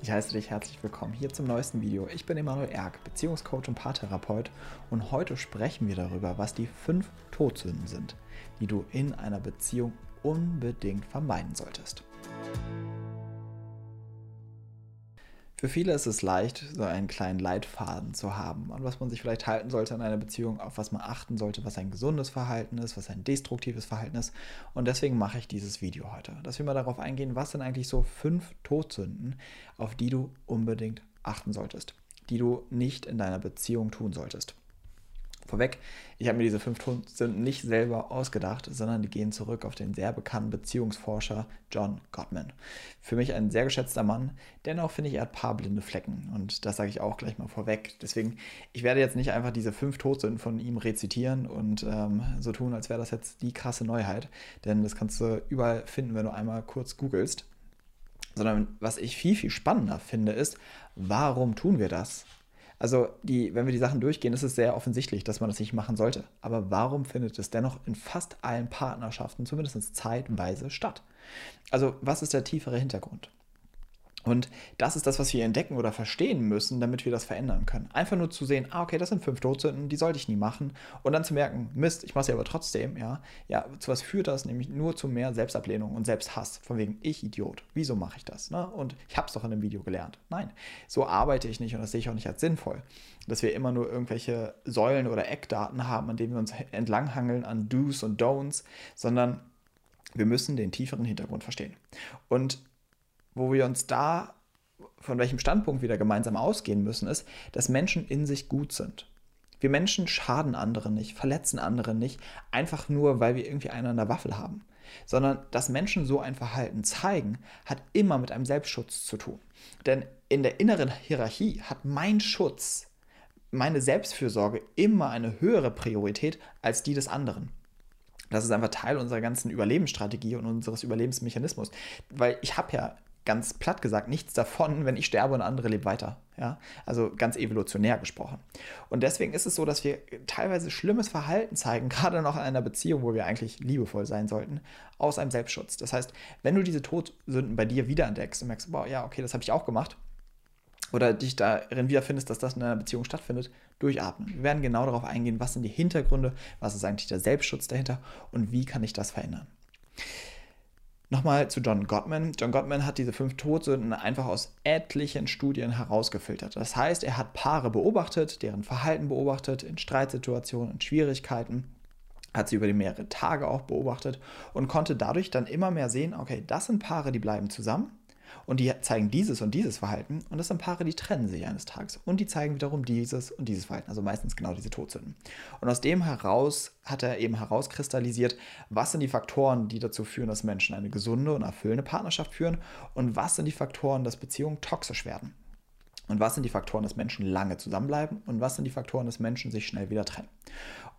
Ich heiße dich herzlich willkommen hier zum neuesten Video. Ich bin Emanuel Erk, Beziehungscoach und Paartherapeut und heute sprechen wir darüber, was die fünf Todsünden sind, die du in einer Beziehung unbedingt vermeiden solltest. Für viele ist es leicht, so einen kleinen Leitfaden zu haben, an was man sich vielleicht halten sollte in einer Beziehung, auf was man achten sollte, was ein gesundes Verhalten ist, was ein destruktives Verhalten ist. Und deswegen mache ich dieses Video heute, dass wir mal darauf eingehen, was sind eigentlich so fünf Todsünden, auf die du unbedingt achten solltest, die du nicht in deiner Beziehung tun solltest. Vorweg, ich habe mir diese fünf Todsünden nicht selber ausgedacht, sondern die gehen zurück auf den sehr bekannten Beziehungsforscher John Gottman. Für mich ein sehr geschätzter Mann, dennoch finde ich, er hat ein paar blinde Flecken und das sage ich auch gleich mal vorweg. Deswegen, ich werde jetzt nicht einfach diese fünf Todsünden von ihm rezitieren und ähm, so tun, als wäre das jetzt die krasse Neuheit, denn das kannst du überall finden, wenn du einmal kurz googelst. Sondern was ich viel, viel spannender finde, ist, warum tun wir das? Also, die, wenn wir die Sachen durchgehen, ist es sehr offensichtlich, dass man das nicht machen sollte. Aber warum findet es dennoch in fast allen Partnerschaften zumindest zeitweise statt? Also, was ist der tiefere Hintergrund? Und das ist das, was wir entdecken oder verstehen müssen, damit wir das verändern können. Einfach nur zu sehen, ah, okay, das sind fünf Todsünden, die sollte ich nie machen. Und dann zu merken, Mist, ich mache sie aber trotzdem, ja. Ja, zu was führt das? Nämlich nur zu mehr Selbstablehnung und Selbsthass. Von wegen, ich Idiot. Wieso mache ich das? Ne? Und ich habe es doch in dem Video gelernt. Nein, so arbeite ich nicht und das sehe ich auch nicht als sinnvoll. Dass wir immer nur irgendwelche Säulen oder Eckdaten haben, an denen wir uns entlanghangeln an Do's und Don'ts, sondern wir müssen den tieferen Hintergrund verstehen. Und wo wir uns da von welchem Standpunkt wieder gemeinsam ausgehen müssen, ist, dass Menschen in sich gut sind. Wir Menschen schaden anderen nicht, verletzen andere nicht, einfach nur, weil wir irgendwie einen an der Waffel haben. Sondern dass Menschen so ein Verhalten zeigen, hat immer mit einem Selbstschutz zu tun. Denn in der inneren Hierarchie hat mein Schutz, meine Selbstfürsorge immer eine höhere Priorität als die des anderen. Das ist einfach Teil unserer ganzen Überlebensstrategie und unseres Überlebensmechanismus. Weil ich habe ja ganz platt gesagt nichts davon, wenn ich sterbe und andere leben weiter. Ja? Also ganz evolutionär gesprochen. Und deswegen ist es so, dass wir teilweise schlimmes Verhalten zeigen, gerade noch in einer Beziehung, wo wir eigentlich liebevoll sein sollten, aus einem Selbstschutz. Das heißt, wenn du diese Todsünden bei dir wiederentdeckst und merkst, boah, ja, okay, das habe ich auch gemacht, oder dich darin wiederfindest, dass das in einer Beziehung stattfindet, durchatmen. Wir werden genau darauf eingehen, was sind die Hintergründe, was ist eigentlich der Selbstschutz dahinter und wie kann ich das verändern. Nochmal zu John Gottman. John Gottman hat diese fünf Todsünden einfach aus etlichen Studien herausgefiltert. Das heißt, er hat Paare beobachtet, deren Verhalten beobachtet, in Streitsituationen, in Schwierigkeiten, hat sie über die mehrere Tage auch beobachtet und konnte dadurch dann immer mehr sehen, okay, das sind Paare, die bleiben zusammen und die zeigen dieses und dieses Verhalten und das sind Paare, die trennen sich eines Tages und die zeigen wiederum dieses und dieses Verhalten, also meistens genau diese Todsünden. Und aus dem heraus hat er eben herauskristallisiert, was sind die Faktoren, die dazu führen, dass Menschen eine gesunde und erfüllende Partnerschaft führen und was sind die Faktoren, dass Beziehungen toxisch werden. Und was sind die Faktoren, dass Menschen lange zusammenbleiben? Und was sind die Faktoren, dass Menschen sich schnell wieder trennen?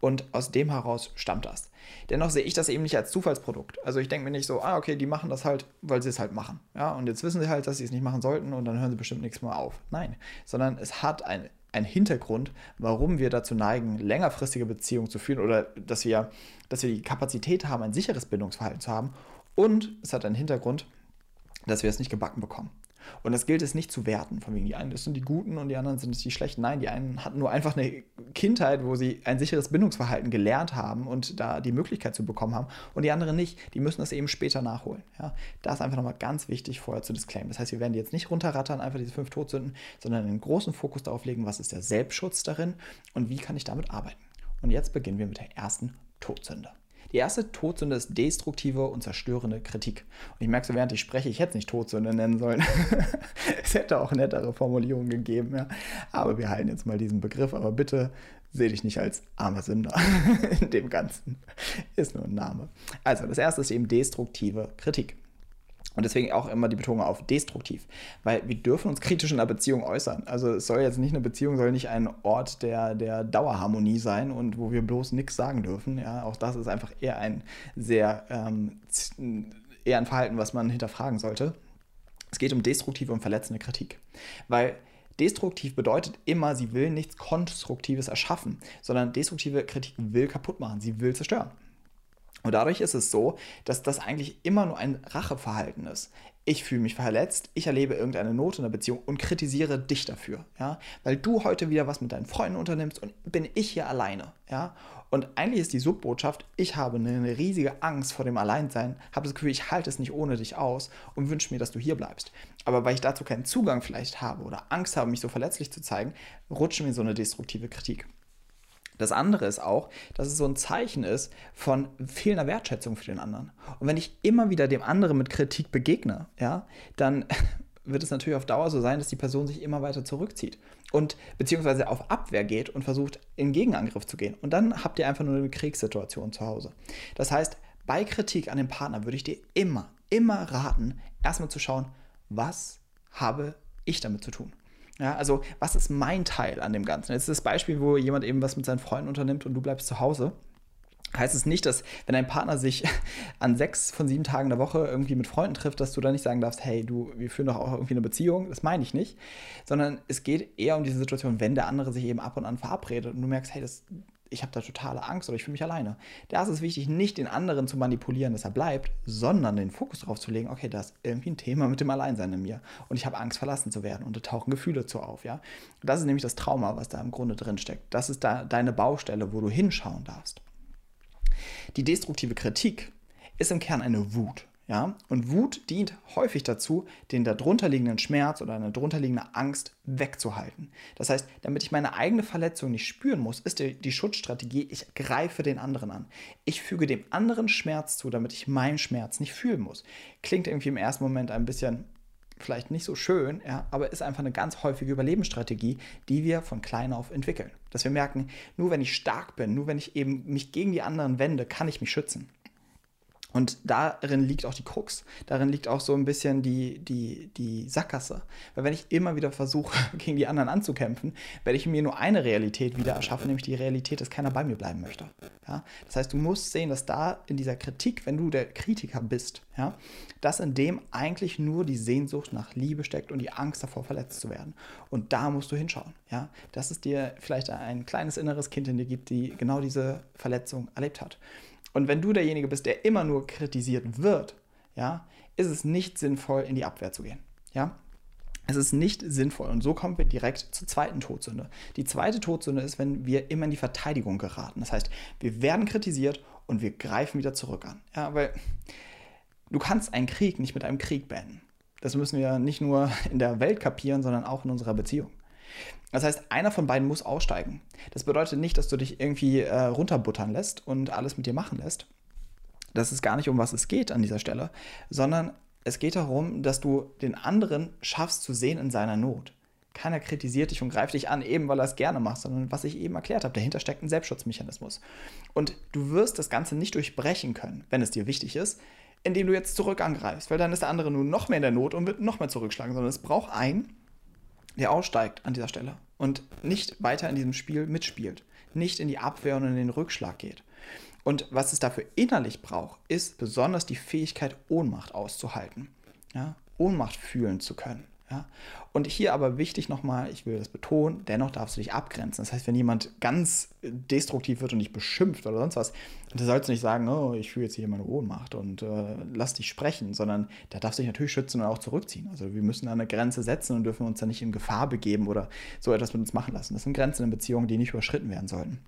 Und aus dem heraus stammt das. Dennoch sehe ich das eben nicht als Zufallsprodukt. Also ich denke mir nicht so, ah, okay, die machen das halt, weil sie es halt machen. Ja, und jetzt wissen sie halt, dass sie es nicht machen sollten und dann hören sie bestimmt nichts mehr auf. Nein, sondern es hat ein, ein Hintergrund, warum wir dazu neigen, längerfristige Beziehungen zu führen oder dass wir, dass wir die Kapazität haben, ein sicheres Bindungsverhalten zu haben. Und es hat einen Hintergrund, dass wir es nicht gebacken bekommen. Und das gilt es nicht zu werten, von wegen die einen das sind die Guten und die anderen sind die Schlechten. Nein, die einen hatten nur einfach eine Kindheit, wo sie ein sicheres Bindungsverhalten gelernt haben und da die Möglichkeit zu bekommen haben und die anderen nicht. Die müssen das eben später nachholen. Ja, das ist einfach nochmal ganz wichtig vorher zu disclaimen. Das heißt, wir werden jetzt nicht runterrattern, einfach diese fünf Todsünden, sondern einen großen Fokus darauf legen, was ist der Selbstschutz darin und wie kann ich damit arbeiten. Und jetzt beginnen wir mit der ersten Todsünde. Die erste Todsünde ist destruktive und zerstörende Kritik. Und ich merke so, während ich spreche, ich hätte es nicht Todsünde nennen sollen. es hätte auch nettere Formulierungen gegeben, ja. Aber wir halten jetzt mal diesen Begriff. Aber bitte sehe dich nicht als armer Sünder in dem Ganzen. Ist nur ein Name. Also, das erste ist eben destruktive Kritik. Und deswegen auch immer die Betonung auf destruktiv. Weil wir dürfen uns kritisch in einer Beziehung äußern. Also es soll jetzt nicht eine Beziehung, soll nicht ein Ort der, der Dauerharmonie sein und wo wir bloß nichts sagen dürfen. Ja, auch das ist einfach eher ein sehr, ähm, eher ein Verhalten, was man hinterfragen sollte. Es geht um destruktive und verletzende Kritik. Weil Destruktiv bedeutet immer, sie will nichts Konstruktives erschaffen, sondern destruktive Kritik will kaputt machen, sie will zerstören. Und dadurch ist es so, dass das eigentlich immer nur ein Racheverhalten ist. ich fühle mich verletzt, ich erlebe irgendeine Not in der Beziehung und kritisiere dich dafür, ja, weil du heute wieder was mit deinen Freunden unternimmst und bin ich hier alleine, ja. Und eigentlich ist die Subbotschaft, ich habe eine riesige Angst vor dem Alleinsein, habe das Gefühl, ich halte es nicht ohne dich aus und wünsche mir, dass du hier bleibst. Aber weil ich dazu keinen Zugang vielleicht habe oder Angst habe, mich so verletzlich zu zeigen, rutscht mir so eine destruktive Kritik. Das andere ist auch, dass es so ein Zeichen ist von fehlender Wertschätzung für den anderen. Und wenn ich immer wieder dem anderen mit Kritik begegne, ja, dann wird es natürlich auf Dauer so sein, dass die Person sich immer weiter zurückzieht und beziehungsweise auf Abwehr geht und versucht, in Gegenangriff zu gehen. Und dann habt ihr einfach nur eine Kriegssituation zu Hause. Das heißt, bei Kritik an dem Partner würde ich dir immer, immer raten, erstmal zu schauen, was habe ich damit zu tun? Ja, also was ist mein Teil an dem Ganzen? Jetzt ist das Beispiel, wo jemand eben was mit seinen Freunden unternimmt und du bleibst zu Hause. Heißt es nicht, dass wenn ein Partner sich an sechs von sieben Tagen der Woche irgendwie mit Freunden trifft, dass du dann nicht sagen darfst, hey, du, wir führen doch auch irgendwie eine Beziehung. Das meine ich nicht. Sondern es geht eher um diese Situation, wenn der andere sich eben ab und an verabredet und du merkst, hey, das, ich habe da totale Angst oder ich fühle mich alleine. Da ist es wichtig, nicht den anderen zu manipulieren, dass er bleibt, sondern den Fokus darauf zu legen, okay, da ist irgendwie ein Thema mit dem Alleinsein in mir und ich habe Angst, verlassen zu werden und da tauchen Gefühle zu auf, ja. Das ist nämlich das Trauma, was da im Grunde drin steckt. Das ist da deine Baustelle, wo du hinschauen darfst. Die destruktive Kritik ist im Kern eine Wut. Ja? Und Wut dient häufig dazu, den darunterliegenden Schmerz oder eine darunterliegende Angst wegzuhalten. Das heißt, damit ich meine eigene Verletzung nicht spüren muss, ist die, Schutzstrategie, ich greife den anderen an. Ich füge dem anderen Schmerz zu, damit ich meinen Schmerz nicht fühlen muss. Klingt irgendwie im ersten Moment ein bisschen vielleicht nicht so schön, ja, aber ist einfach eine ganz häufige Überlebensstrategie, die wir von klein auf entwickeln. Dass wir merken, nur wenn ich stark bin, nur wenn ich eben mich gegen die anderen wende, kann ich mich schützen. Und darin liegt auch die Krux. Darin liegt auch so ein bisschen die, die, die Sackgasse. Weil wenn ich immer wieder versuche, gegen die anderen anzukämpfen, werde ich mir nur eine Realität wieder erschaffen, nämlich die Realität, dass keiner bei mir bleiben möchte. Ja? Das heißt, du musst sehen, dass da in dieser Kritik, wenn du der Kritiker bist, ja, dass in dem eigentlich nur die Sehnsucht nach Liebe steckt und die Angst davor, verletzt zu werden. Und da musst du hinschauen. Ja? Dass es dir vielleicht ein kleines inneres Kind in dir gibt, die genau diese Verletzung erlebt hat. Und wenn du derjenige bist, der immer nur kritisiert wird, ja, ist es nicht sinnvoll, in die Abwehr zu gehen. Ja? Es ist nicht sinnvoll. Und so kommen wir direkt zur zweiten Todsünde. Die zweite Todsünde ist, wenn wir immer in die Verteidigung geraten. Das heißt, wir werden kritisiert und wir greifen wieder zurück an. Ja, weil du kannst einen Krieg nicht mit einem Krieg beenden. Das müssen wir nicht nur in der Welt kapieren, sondern auch in unserer Beziehung. Das heißt, einer von beiden muss aussteigen. Das bedeutet nicht, dass du dich irgendwie äh, runterbuttern lässt und alles mit dir machen lässt. Das ist gar nicht, um was es geht an dieser Stelle, sondern es geht darum, dass du den anderen schaffst zu sehen in seiner Not. Keiner kritisiert dich und greift dich an, eben weil er es gerne macht, sondern was ich eben erklärt habe, dahinter steckt ein Selbstschutzmechanismus. Und du wirst das Ganze nicht durchbrechen können, wenn es dir wichtig ist, indem du jetzt zurück angreifst, weil dann ist der andere nur noch mehr in der Not und wird noch mehr zurückschlagen, sondern es braucht einen, der aussteigt an dieser Stelle und nicht weiter in diesem Spiel mitspielt, nicht in die Abwehr und in den Rückschlag geht. Und was es dafür innerlich braucht, ist besonders die Fähigkeit, Ohnmacht auszuhalten, ja? Ohnmacht fühlen zu können. Ja? Und hier aber wichtig nochmal, ich will das betonen, dennoch darfst du dich abgrenzen. Das heißt, wenn jemand ganz destruktiv wird und dich beschimpft oder sonst was, dann sollst du nicht sagen, oh, ich fühle jetzt hier meine Ohnmacht und äh, lass dich sprechen, sondern da darfst du dich natürlich schützen und auch zurückziehen. Also wir müssen da eine Grenze setzen und dürfen uns da nicht in Gefahr begeben oder so etwas mit uns machen lassen. Das sind Grenzen in Beziehungen, die nicht überschritten werden sollten.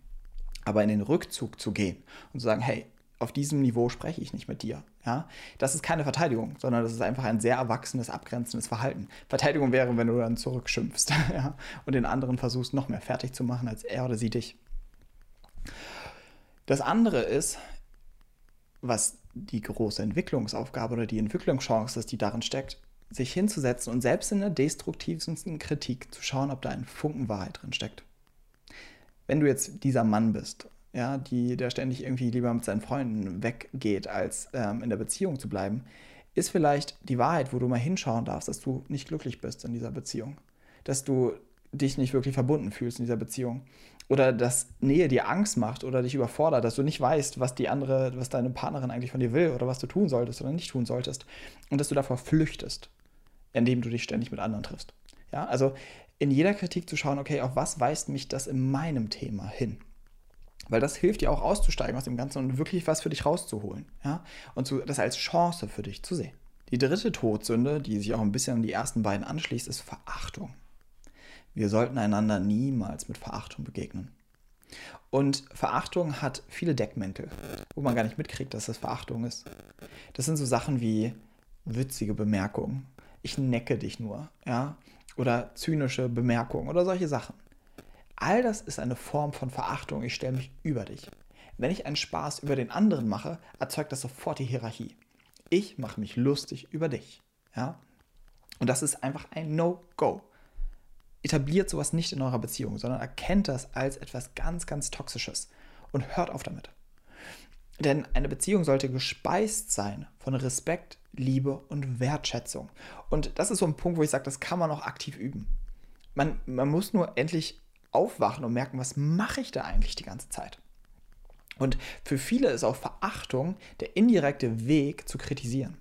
Aber in den Rückzug zu gehen und zu sagen, hey, auf diesem Niveau spreche ich nicht mit dir. Ja? Das ist keine Verteidigung, sondern das ist einfach ein sehr erwachsenes, abgrenzendes Verhalten. Verteidigung wäre, wenn du dann zurückschimpfst ja? und den anderen versuchst, noch mehr fertig zu machen, als er oder sie dich. Das andere ist, was die große Entwicklungsaufgabe oder die Entwicklungschance ist, die darin steckt, sich hinzusetzen und selbst in der destruktivsten Kritik zu schauen, ob da ein Funken Wahrheit drin steckt. Wenn du jetzt dieser Mann bist ja, die, der ständig irgendwie lieber mit seinen Freunden weggeht, als ähm, in der Beziehung zu bleiben, ist vielleicht die Wahrheit, wo du mal hinschauen darfst, dass du nicht glücklich bist in dieser Beziehung. Dass du dich nicht wirklich verbunden fühlst in dieser Beziehung. Oder dass Nähe dir Angst macht oder dich überfordert, dass du nicht weißt, was die andere, was deine Partnerin eigentlich von dir will oder was du tun solltest oder nicht tun solltest. Und dass du davor flüchtest, indem du dich ständig mit anderen triffst. Ja, also in jeder Kritik zu schauen, okay, auf was weist mich das in meinem Thema hin? Weil das hilft dir auch auszusteigen aus dem Ganzen und wirklich was für dich rauszuholen. Ja? Und zu, das als Chance für dich zu sehen. Die dritte Todsünde, die sich auch ein bisschen an die ersten beiden anschließt, ist Verachtung. Wir sollten einander niemals mit Verachtung begegnen. Und Verachtung hat viele Deckmäntel, wo man gar nicht mitkriegt, dass das Verachtung ist. Das sind so Sachen wie witzige Bemerkungen. Ich necke dich nur, ja, oder zynische Bemerkungen oder solche Sachen. All das ist eine Form von Verachtung. Ich stelle mich über dich. Wenn ich einen Spaß über den anderen mache, erzeugt das sofort die Hierarchie. Ich mache mich lustig über dich, ja. Und das ist einfach ein No-Go etabliert sowas nicht in eurer Beziehung, sondern erkennt das als etwas ganz, ganz Toxisches und hört auf damit. Denn eine Beziehung sollte gespeist sein von Respekt, Liebe und Wertschätzung. Und das ist so ein Punkt, wo ich sage, das kann man auch aktiv üben. Man, man muss nur endlich aufwachen und merken, was mache ich da eigentlich die ganze Zeit. Und für viele ist auch Verachtung der indirekte Weg zu kritisieren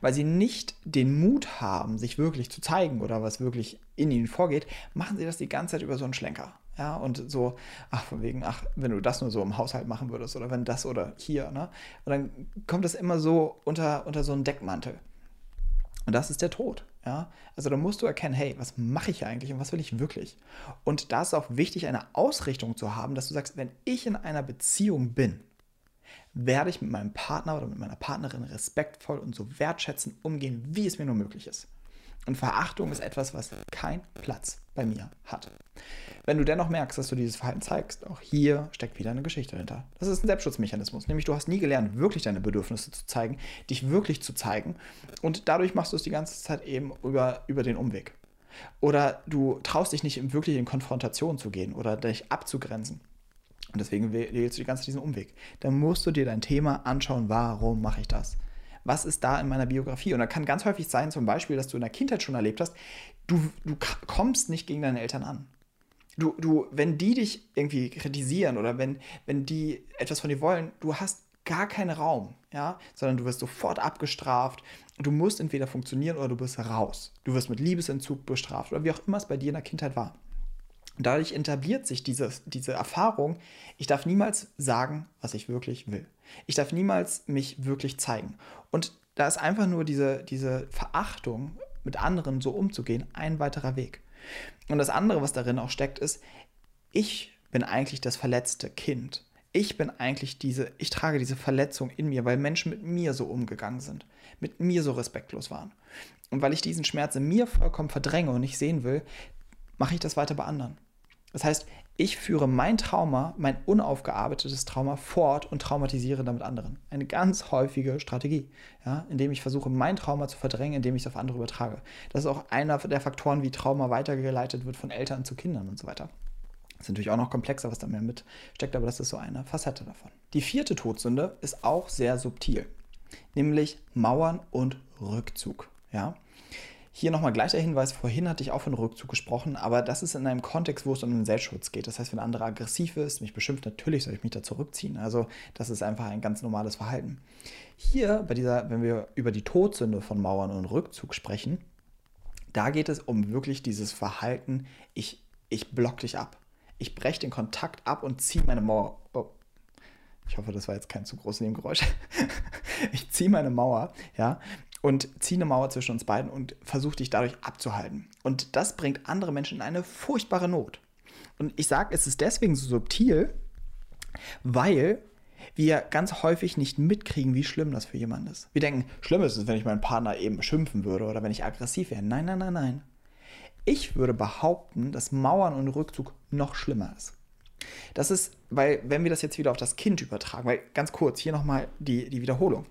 weil sie nicht den Mut haben, sich wirklich zu zeigen oder was wirklich in ihnen vorgeht, machen sie das die ganze Zeit über so einen Schlenker. Ja, und so, ach, von wegen, ach, wenn du das nur so im Haushalt machen würdest oder wenn das oder hier, ne? Und dann kommt das immer so unter, unter so einen Deckmantel. Und das ist der Tod. Ja? Also da musst du erkennen, hey, was mache ich eigentlich und was will ich wirklich? Und da ist auch wichtig, eine Ausrichtung zu haben, dass du sagst, wenn ich in einer Beziehung bin, werde ich mit meinem Partner oder mit meiner Partnerin respektvoll und so wertschätzend umgehen, wie es mir nur möglich ist. Und Verachtung ist etwas, was keinen Platz bei mir hat. Wenn du dennoch merkst, dass du dieses Verhalten zeigst, auch hier steckt wieder eine Geschichte dahinter. Das ist ein Selbstschutzmechanismus. Nämlich du hast nie gelernt, wirklich deine Bedürfnisse zu zeigen, dich wirklich zu zeigen. Und dadurch machst du es die ganze Zeit eben über, über den Umweg. Oder du traust dich nicht wirklich in Konfrontation zu gehen oder dich abzugrenzen. Und deswegen wählst du die ganze Zeit diesen Umweg. Dann musst du dir dein Thema anschauen, warum mache ich das? Was ist da in meiner Biografie? Und da kann ganz häufig sein, zum Beispiel, dass du in der Kindheit schon erlebt hast, du, du kommst nicht gegen deine Eltern an. Du, du, wenn die dich irgendwie kritisieren oder wenn, wenn die etwas von dir wollen, du hast gar keinen Raum, ja, sondern du wirst sofort abgestraft. Du musst entweder funktionieren oder du bist raus. Du wirst mit Liebesentzug bestraft oder wie auch immer es bei dir in der Kindheit war. Dadurch etabliert sich diese, diese Erfahrung, ich darf niemals sagen, was ich wirklich will. Ich darf niemals mich wirklich zeigen. Und da ist einfach nur diese, diese Verachtung, mit anderen so umzugehen, ein weiterer Weg. Und das andere, was darin auch steckt, ist, ich bin eigentlich das verletzte Kind. Ich bin eigentlich diese, ich trage diese Verletzung in mir, weil Menschen mit mir so umgegangen sind, mit mir so respektlos waren. Und weil ich diesen Schmerz in mir vollkommen verdränge und nicht sehen will, mache ich das weiter bei anderen. Das heißt, ich führe mein Trauma, mein unaufgearbeitetes Trauma fort und traumatisiere damit anderen. Eine ganz häufige Strategie, ja, indem ich versuche, mein Trauma zu verdrängen, indem ich es auf andere übertrage. Das ist auch einer der Faktoren, wie Trauma weitergeleitet wird von Eltern zu Kindern und so weiter. Das ist natürlich auch noch komplexer, was da mehr mitsteckt, aber das ist so eine Facette davon. Die vierte Todsünde ist auch sehr subtil, nämlich Mauern und Rückzug. Ja? Hier nochmal gleich der Hinweis, vorhin hatte ich auch von Rückzug gesprochen, aber das ist in einem Kontext, wo es um den Selbstschutz geht. Das heißt, wenn ein anderer aggressiv ist, mich beschimpft, natürlich soll ich mich da zurückziehen. Also das ist einfach ein ganz normales Verhalten. Hier, bei dieser, wenn wir über die Todsünde von Mauern und Rückzug sprechen, da geht es um wirklich dieses Verhalten, ich, ich block dich ab. Ich breche den Kontakt ab und ziehe meine Mauer. Oh. Ich hoffe, das war jetzt kein zu großes Nebengeräusch. ich ziehe meine Mauer, ja, und ziehe eine Mauer zwischen uns beiden und versuche dich dadurch abzuhalten. Und das bringt andere Menschen in eine furchtbare Not. Und ich sage, es ist deswegen so subtil, weil wir ganz häufig nicht mitkriegen, wie schlimm das für jemanden ist. Wir denken, schlimm ist es, wenn ich meinen Partner eben beschimpfen würde oder wenn ich aggressiv wäre. Nein, nein, nein, nein. Ich würde behaupten, dass Mauern und Rückzug noch schlimmer ist. Das ist, weil, wenn wir das jetzt wieder auf das Kind übertragen, weil ganz kurz, hier nochmal die, die Wiederholung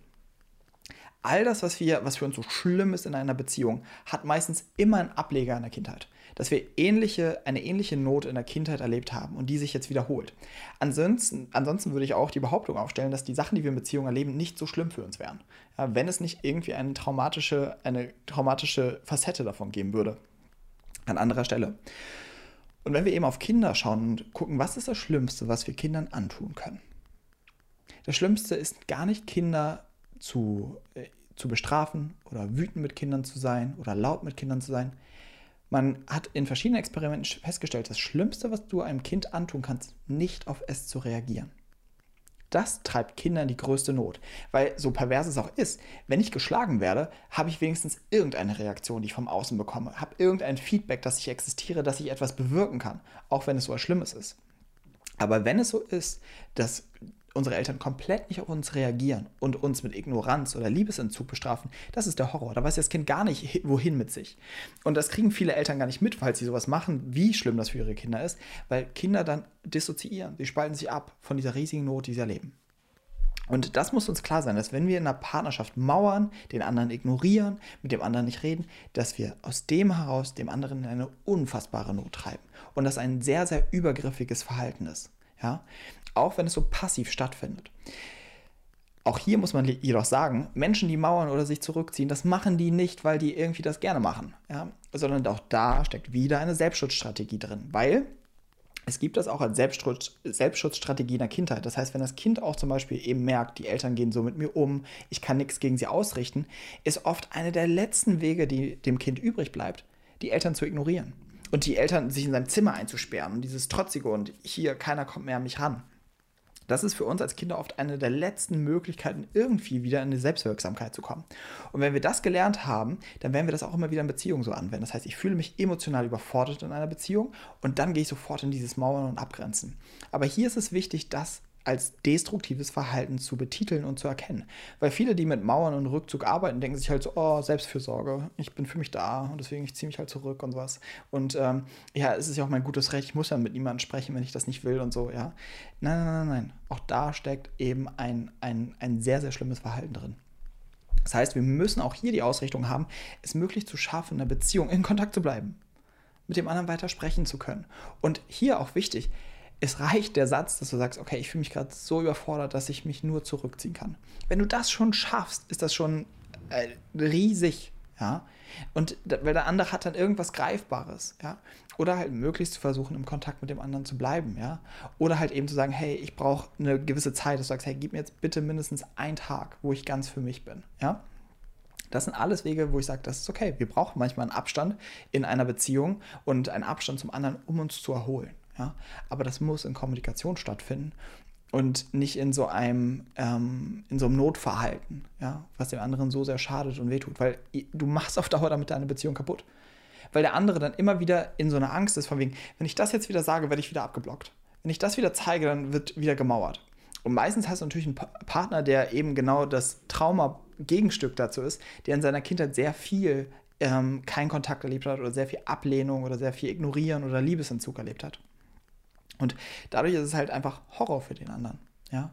all das, was, wir, was für uns so schlimm ist in einer Beziehung, hat meistens immer einen Ableger in der Kindheit. Dass wir ähnliche, eine ähnliche Not in der Kindheit erlebt haben und die sich jetzt wiederholt. Ansonsten, ansonsten würde ich auch die Behauptung aufstellen, dass die Sachen, die wir in Beziehungen erleben, nicht so schlimm für uns wären. Ja, wenn es nicht irgendwie eine traumatische, eine traumatische Facette davon geben würde. An anderer Stelle. Und wenn wir eben auf Kinder schauen und gucken, was ist das Schlimmste, was wir Kindern antun können? Das Schlimmste ist gar nicht Kinder zu, äh, zu bestrafen oder wütend mit Kindern zu sein oder laut mit Kindern zu sein. Man hat in verschiedenen Experimenten festgestellt, das Schlimmste, was du einem Kind antun kannst, nicht auf es zu reagieren. das treibt Kinder in die größte Not. Weil so pervers es auch ist, wenn ich geschlagen werde, habe ich wenigstens irgendeine Reaktion, die ich vom Außen bekomme, habe irgendein Feedback, dass ich existiere, dass ich etwas bewirken kann, auch wenn es so was Schlimmes ist. Aber wenn es so ist, dass unsere Eltern komplett nicht auf uns reagieren und uns mit Ignoranz oder Liebesentzug bestrafen, das ist der Horror. Da weiß das Kind gar nicht, wohin mit sich. Und das kriegen viele Eltern gar nicht mit, falls sie sowas machen, wie schlimm das für ihre Kinder ist, weil Kinder dann dissoziieren. Sie spalten sich ab von dieser riesigen Not, die sie erleben. Und das muss uns klar sein, dass wenn wir in einer Partnerschaft mauern, den anderen ignorieren, mit dem anderen nicht reden, dass wir aus dem heraus dem anderen in eine unfassbare Not treiben. Und das ein sehr, sehr übergriffiges Verhalten ist. Ja? Auch wenn es so passiv stattfindet. Auch hier muss man jedoch sagen, Menschen, die mauern oder sich zurückziehen, das machen die nicht, weil die irgendwie das gerne machen, ja? sondern auch da steckt wieder eine Selbstschutzstrategie drin, weil es gibt das auch als Selbstschutz, Selbstschutzstrategie in der Kindheit. Das heißt, wenn das Kind auch zum Beispiel eben merkt, die Eltern gehen so mit mir um, ich kann nichts gegen sie ausrichten, ist oft eine der letzten Wege, die dem Kind übrig bleibt, die Eltern zu ignorieren. Und die Eltern sich in seinem Zimmer einzusperren und dieses Trotzige und hier, keiner kommt mehr an mich ran. Das ist für uns als Kinder oft eine der letzten Möglichkeiten, irgendwie wieder in die Selbstwirksamkeit zu kommen. Und wenn wir das gelernt haben, dann werden wir das auch immer wieder in Beziehungen so anwenden. Das heißt, ich fühle mich emotional überfordert in einer Beziehung und dann gehe ich sofort in dieses Mauern und Abgrenzen. Aber hier ist es wichtig, dass als destruktives Verhalten zu betiteln und zu erkennen. Weil viele, die mit Mauern und Rückzug arbeiten, denken sich halt so, oh, Selbstfürsorge, ich bin für mich da und deswegen ich ziehe mich halt zurück und sowas. Und ähm, ja, es ist ja auch mein gutes Recht, ich muss ja mit niemandem sprechen, wenn ich das nicht will und so, ja. Nein, nein, nein, nein. Auch da steckt eben ein, ein, ein sehr, sehr schlimmes Verhalten drin. Das heißt, wir müssen auch hier die Ausrichtung haben, es möglich zu schaffen, in einer Beziehung in Kontakt zu bleiben, mit dem anderen weiter sprechen zu können. Und hier auch wichtig, es reicht der Satz, dass du sagst, okay, ich fühle mich gerade so überfordert, dass ich mich nur zurückziehen kann. Wenn du das schon schaffst, ist das schon äh, riesig, ja. Und weil der andere hat dann irgendwas Greifbares, ja. Oder halt möglichst zu versuchen, im Kontakt mit dem anderen zu bleiben, ja. Oder halt eben zu sagen, hey, ich brauche eine gewisse Zeit, dass du sagst, hey, gib mir jetzt bitte mindestens einen Tag, wo ich ganz für mich bin, ja. Das sind alles Wege, wo ich sage, das ist okay. Wir brauchen manchmal einen Abstand in einer Beziehung und einen Abstand zum anderen, um uns zu erholen. Ja? Aber das muss in Kommunikation stattfinden und nicht in so einem, ähm, in so einem Notverhalten, ja? was dem anderen so sehr schadet und wehtut. Weil du machst auf Dauer damit deine Beziehung kaputt. Weil der andere dann immer wieder in so einer Angst ist, von wegen, wenn ich das jetzt wieder sage, werde ich wieder abgeblockt. Wenn ich das wieder zeige, dann wird wieder gemauert. Und meistens hast du natürlich einen Partner, der eben genau das Trauma-Gegenstück dazu ist, der in seiner Kindheit sehr viel ähm, keinen Kontakt erlebt hat oder sehr viel Ablehnung oder sehr viel Ignorieren oder Liebesentzug erlebt hat. Und dadurch ist es halt einfach Horror für den anderen. Ja?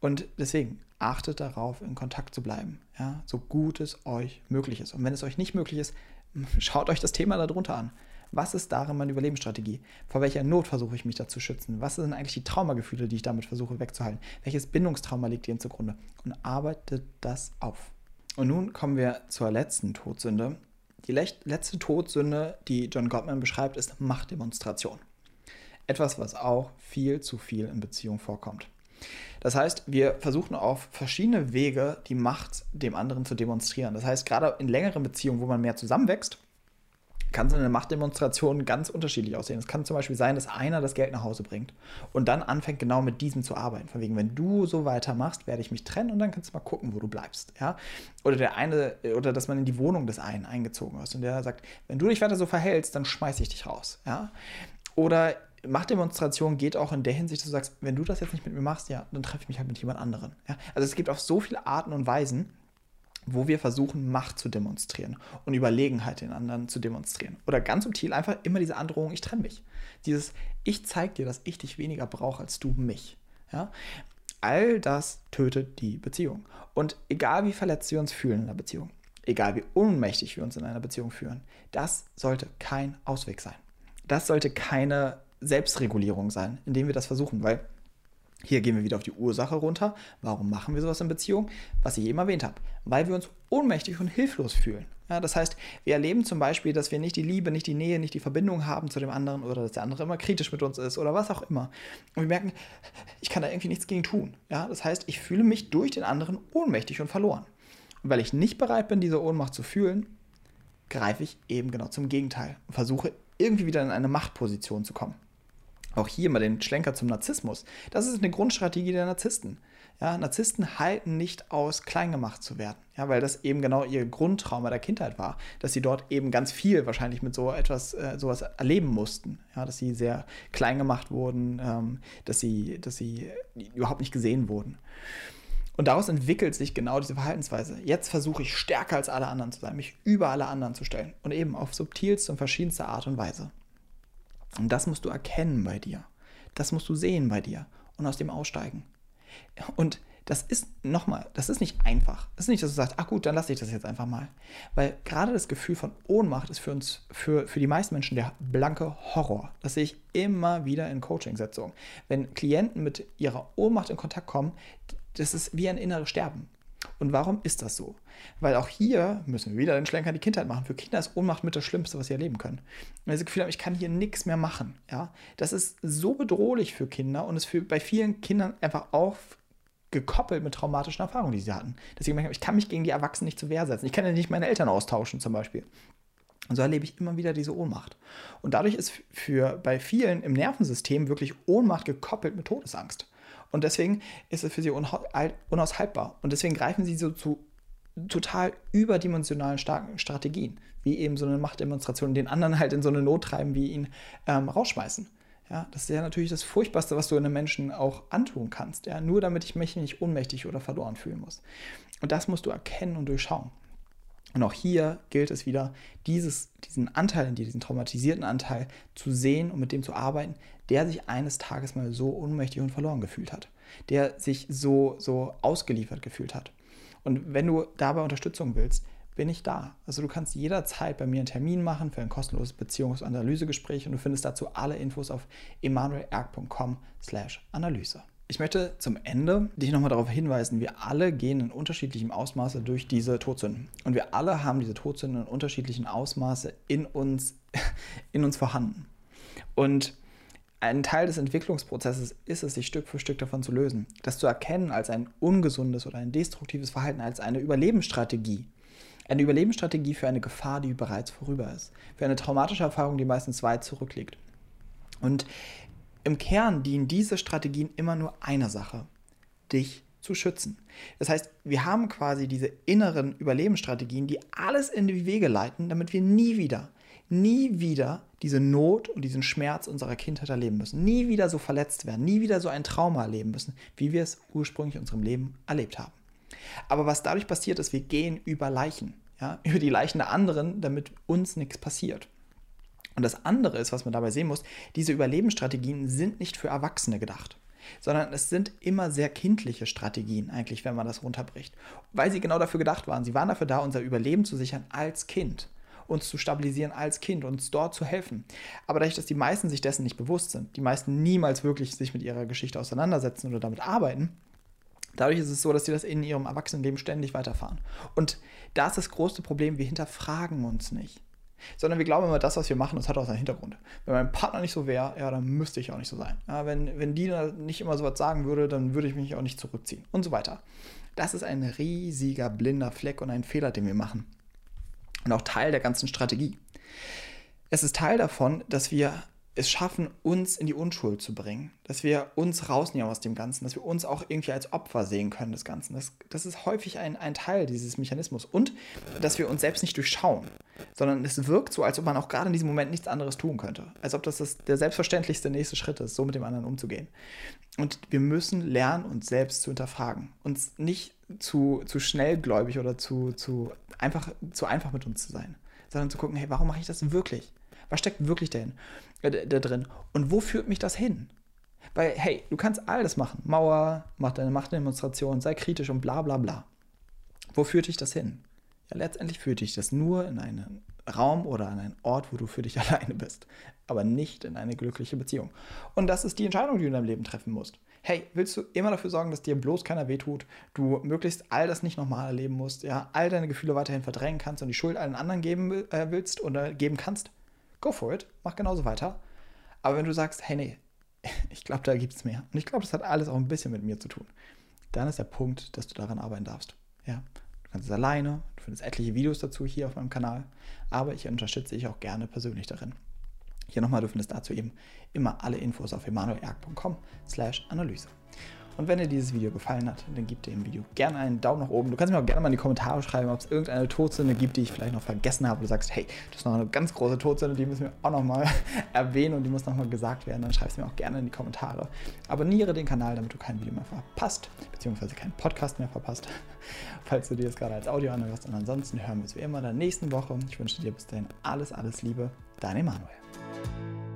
Und deswegen achtet darauf, in Kontakt zu bleiben, ja? so gut es euch möglich ist. Und wenn es euch nicht möglich ist, schaut euch das Thema darunter an. Was ist darin meine Überlebensstrategie? Vor welcher Not versuche ich mich da zu schützen? Was sind eigentlich die Traumagefühle, die ich damit versuche wegzuhalten? Welches Bindungstrauma liegt ihnen zugrunde? Und arbeitet das auf. Und nun kommen wir zur letzten Todsünde. Die letzte Todsünde, die John Gottman beschreibt, ist Machtdemonstration. Etwas, was auch viel zu viel in Beziehungen vorkommt. Das heißt, wir versuchen auf verschiedene Wege die Macht dem anderen zu demonstrieren. Das heißt, gerade in längeren Beziehungen, wo man mehr zusammenwächst, kann so eine Machtdemonstration ganz unterschiedlich aussehen. Es kann zum Beispiel sein, dass einer das Geld nach Hause bringt und dann anfängt genau mit diesem zu arbeiten. Von wegen, wenn du so weitermachst, werde ich mich trennen und dann kannst du mal gucken, wo du bleibst. Ja? Oder der eine, oder dass man in die Wohnung des einen eingezogen ist und der sagt, wenn du dich weiter so verhältst, dann schmeiße ich dich raus. Ja? Oder Machtdemonstration geht auch in der Hinsicht, dass du sagst, wenn du das jetzt nicht mit mir machst, ja, dann treffe ich mich halt mit jemand anderen. Ja? Also es gibt auf so viele Arten und Weisen, wo wir versuchen, Macht zu demonstrieren und Überlegenheit den anderen zu demonstrieren. Oder ganz subtil einfach immer diese Androhung, ich trenne mich. Dieses, ich zeige dir, dass ich dich weniger brauche als du mich. Ja? All das tötet die Beziehung. Und egal wie verletzt wir uns fühlen in der Beziehung, egal wie ohnmächtig wir uns in einer Beziehung fühlen, das sollte kein Ausweg sein. Das sollte keine Selbstregulierung sein, indem wir das versuchen, weil hier gehen wir wieder auf die Ursache runter. Warum machen wir sowas in Beziehung? Was ich eben erwähnt habe, weil wir uns ohnmächtig und hilflos fühlen. Ja, das heißt, wir erleben zum Beispiel, dass wir nicht die Liebe, nicht die Nähe, nicht die Verbindung haben zu dem anderen oder dass der andere immer kritisch mit uns ist oder was auch immer. Und wir merken, ich kann da irgendwie nichts gegen tun. Ja, das heißt, ich fühle mich durch den anderen ohnmächtig und verloren. Und weil ich nicht bereit bin, diese Ohnmacht zu fühlen, greife ich eben genau zum Gegenteil und versuche irgendwie wieder in eine Machtposition zu kommen. Auch hier mal den Schlenker zum Narzissmus. Das ist eine Grundstrategie der Narzissten. Ja, Narzissten halten nicht aus, klein gemacht zu werden, ja, weil das eben genau ihr Grundtrauma der Kindheit war, dass sie dort eben ganz viel wahrscheinlich mit so etwas, äh, sowas erleben mussten, ja, dass sie sehr klein gemacht wurden, ähm, dass, sie, dass sie überhaupt nicht gesehen wurden. Und daraus entwickelt sich genau diese Verhaltensweise. Jetzt versuche ich stärker als alle anderen zu sein, mich über alle anderen zu stellen und eben auf subtilste und verschiedenste Art und Weise. Und das musst du erkennen bei dir. Das musst du sehen bei dir und aus dem aussteigen. Und das ist nochmal, das ist nicht einfach. Es ist nicht, dass du sagst, ach gut, dann lasse ich das jetzt einfach mal. Weil gerade das Gefühl von Ohnmacht ist für uns, für, für die meisten Menschen der blanke Horror. Das sehe ich immer wieder in Coaching-Setzungen. Wenn Klienten mit ihrer Ohnmacht in Kontakt kommen, das ist wie ein inneres Sterben. Und warum ist das so? Weil auch hier müssen wir wieder den Schlenker in die Kindheit machen. Für Kinder ist Ohnmacht mit das Schlimmste, was sie erleben können. Wenn sie das Gefühl haben, ich kann hier nichts mehr machen. Ja? Das ist so bedrohlich für Kinder und ist für, bei vielen Kindern einfach auch gekoppelt mit traumatischen Erfahrungen, die sie hatten. Deswegen ich kann mich gegen die Erwachsenen nicht zur Wehr setzen. Ich kann ja nicht meine Eltern austauschen zum Beispiel. Und so erlebe ich immer wieder diese Ohnmacht. Und dadurch ist für bei vielen im Nervensystem wirklich Ohnmacht gekoppelt mit Todesangst. Und deswegen ist es für sie unaushaltbar. Und deswegen greifen sie so zu total überdimensionalen starken Strategien, wie eben so eine Machtdemonstration, den anderen halt in so eine Not treiben, wie ihn ähm, rausschmeißen. Ja, das ist ja natürlich das Furchtbarste, was du einem Menschen auch antun kannst. Ja, nur damit ich mich nicht ohnmächtig oder verloren fühlen muss. Und das musst du erkennen und durchschauen. Und auch hier gilt es wieder, dieses, diesen Anteil in dir, diesen traumatisierten Anteil zu sehen und mit dem zu arbeiten, der sich eines Tages mal so ohnmächtig und verloren gefühlt hat, der sich so, so ausgeliefert gefühlt hat. Und wenn du dabei Unterstützung willst, bin ich da. Also du kannst jederzeit bei mir einen Termin machen für ein kostenloses Beziehungs- und Analysegespräch und du findest dazu alle Infos auf emanuelerg.com/analyse. Ich möchte zum Ende dich nochmal darauf hinweisen, wir alle gehen in unterschiedlichem Ausmaße durch diese Todsünden. Und wir alle haben diese Todsünden in unterschiedlichen Ausmaße in uns, in uns vorhanden. Und ein Teil des Entwicklungsprozesses ist es, sich Stück für Stück davon zu lösen. Das zu erkennen als ein ungesundes oder ein destruktives Verhalten, als eine Überlebensstrategie. Eine Überlebensstrategie für eine Gefahr, die bereits vorüber ist. Für eine traumatische Erfahrung, die meistens weit zurückliegt. Und im Kern dienen diese Strategien immer nur einer Sache, dich zu schützen. Das heißt, wir haben quasi diese inneren Überlebensstrategien, die alles in die Wege leiten, damit wir nie wieder, nie wieder diese Not und diesen Schmerz unserer Kindheit erleben müssen. Nie wieder so verletzt werden, nie wieder so ein Trauma erleben müssen, wie wir es ursprünglich in unserem Leben erlebt haben. Aber was dadurch passiert ist, wir gehen über Leichen, ja, über die Leichen der anderen, damit uns nichts passiert. Und das andere ist, was man dabei sehen muss, diese Überlebensstrategien sind nicht für Erwachsene gedacht, sondern es sind immer sehr kindliche Strategien eigentlich, wenn man das runterbricht, weil sie genau dafür gedacht waren. Sie waren dafür da, unser Überleben zu sichern als Kind uns zu stabilisieren als Kind, uns dort zu helfen. Aber dadurch, dass die meisten sich dessen nicht bewusst sind, die meisten niemals wirklich sich mit ihrer Geschichte auseinandersetzen oder damit arbeiten, Dadurch ist es so, dass sie das in ihrem Erwachsenenleben ständig weiterfahren. Und da ist das große Problem, wir hinterfragen uns nicht. Sondern wir glauben immer, das, was wir machen, das hat auch seinen Hintergrund. Wenn mein Partner nicht so wäre, ja, dann müsste ich auch nicht so sein. Ja, wenn, wenn die nicht immer so was sagen würde, dann würde ich mich auch nicht zurückziehen und so weiter. Das ist ein riesiger blinder Fleck und ein Fehler, den wir machen. Und auch Teil der ganzen Strategie. Es ist Teil davon, dass wir es schaffen, uns in die Unschuld zu bringen, dass wir uns rausnehmen aus dem Ganzen, dass wir uns auch irgendwie als Opfer sehen können des Ganzen. Das, das ist häufig ein, ein Teil dieses Mechanismus. Und dass wir uns selbst nicht durchschauen, sondern es wirkt so, als ob man auch gerade in diesem Moment nichts anderes tun könnte, als ob das, das der selbstverständlichste nächste Schritt ist, so mit dem anderen umzugehen. Und wir müssen lernen, uns selbst zu hinterfragen, uns nicht zu, zu schnellgläubig oder zu, zu, einfach, zu einfach mit uns zu sein, sondern zu gucken, hey, warum mache ich das wirklich? Was steckt wirklich dahin, äh, da drin? Und wo führt mich das hin? Weil, hey, du kannst alles machen. Mauer, mach deine Machtdemonstration, sei kritisch und bla bla bla. Wo führt dich das hin? Ja, letztendlich führt dich das nur in einen Raum oder an einen Ort, wo du für dich alleine bist, aber nicht in eine glückliche Beziehung. Und das ist die Entscheidung, die du in deinem Leben treffen musst. Hey, willst du immer dafür sorgen, dass dir bloß keiner wehtut, du möglichst all das nicht nochmal erleben musst, ja, all deine Gefühle weiterhin verdrängen kannst und die Schuld allen anderen geben äh, willst oder geben kannst? Go for it, mach genauso weiter. Aber wenn du sagst, hey, nee, ich glaube, da gibt es mehr. Und ich glaube, das hat alles auch ein bisschen mit mir zu tun. Dann ist der Punkt, dass du daran arbeiten darfst. Ja, du kannst es alleine, du findest etliche Videos dazu hier auf meinem Kanal, aber ich unterstütze dich auch gerne persönlich darin. Hier nochmal, du findest dazu eben immer alle Infos auf emanuelerg.com slash Analyse. Und wenn dir dieses Video gefallen hat, dann gib dem Video gerne einen Daumen nach oben. Du kannst mir auch gerne mal in die Kommentare schreiben, ob es irgendeine Todsünde gibt, die ich vielleicht noch vergessen habe. Du sagst, hey, das ist noch eine ganz große Todsünde, die müssen wir auch nochmal erwähnen und die muss nochmal gesagt werden. Dann schreib es mir auch gerne in die Kommentare. Abonniere den Kanal, damit du kein Video mehr verpasst, beziehungsweise keinen Podcast mehr verpasst, falls du dir das gerade als Audio anhörst. Und ansonsten hören wir uns wie immer in der nächsten Woche. Ich wünsche dir bis dahin alles, alles Liebe. Dein Emanuel.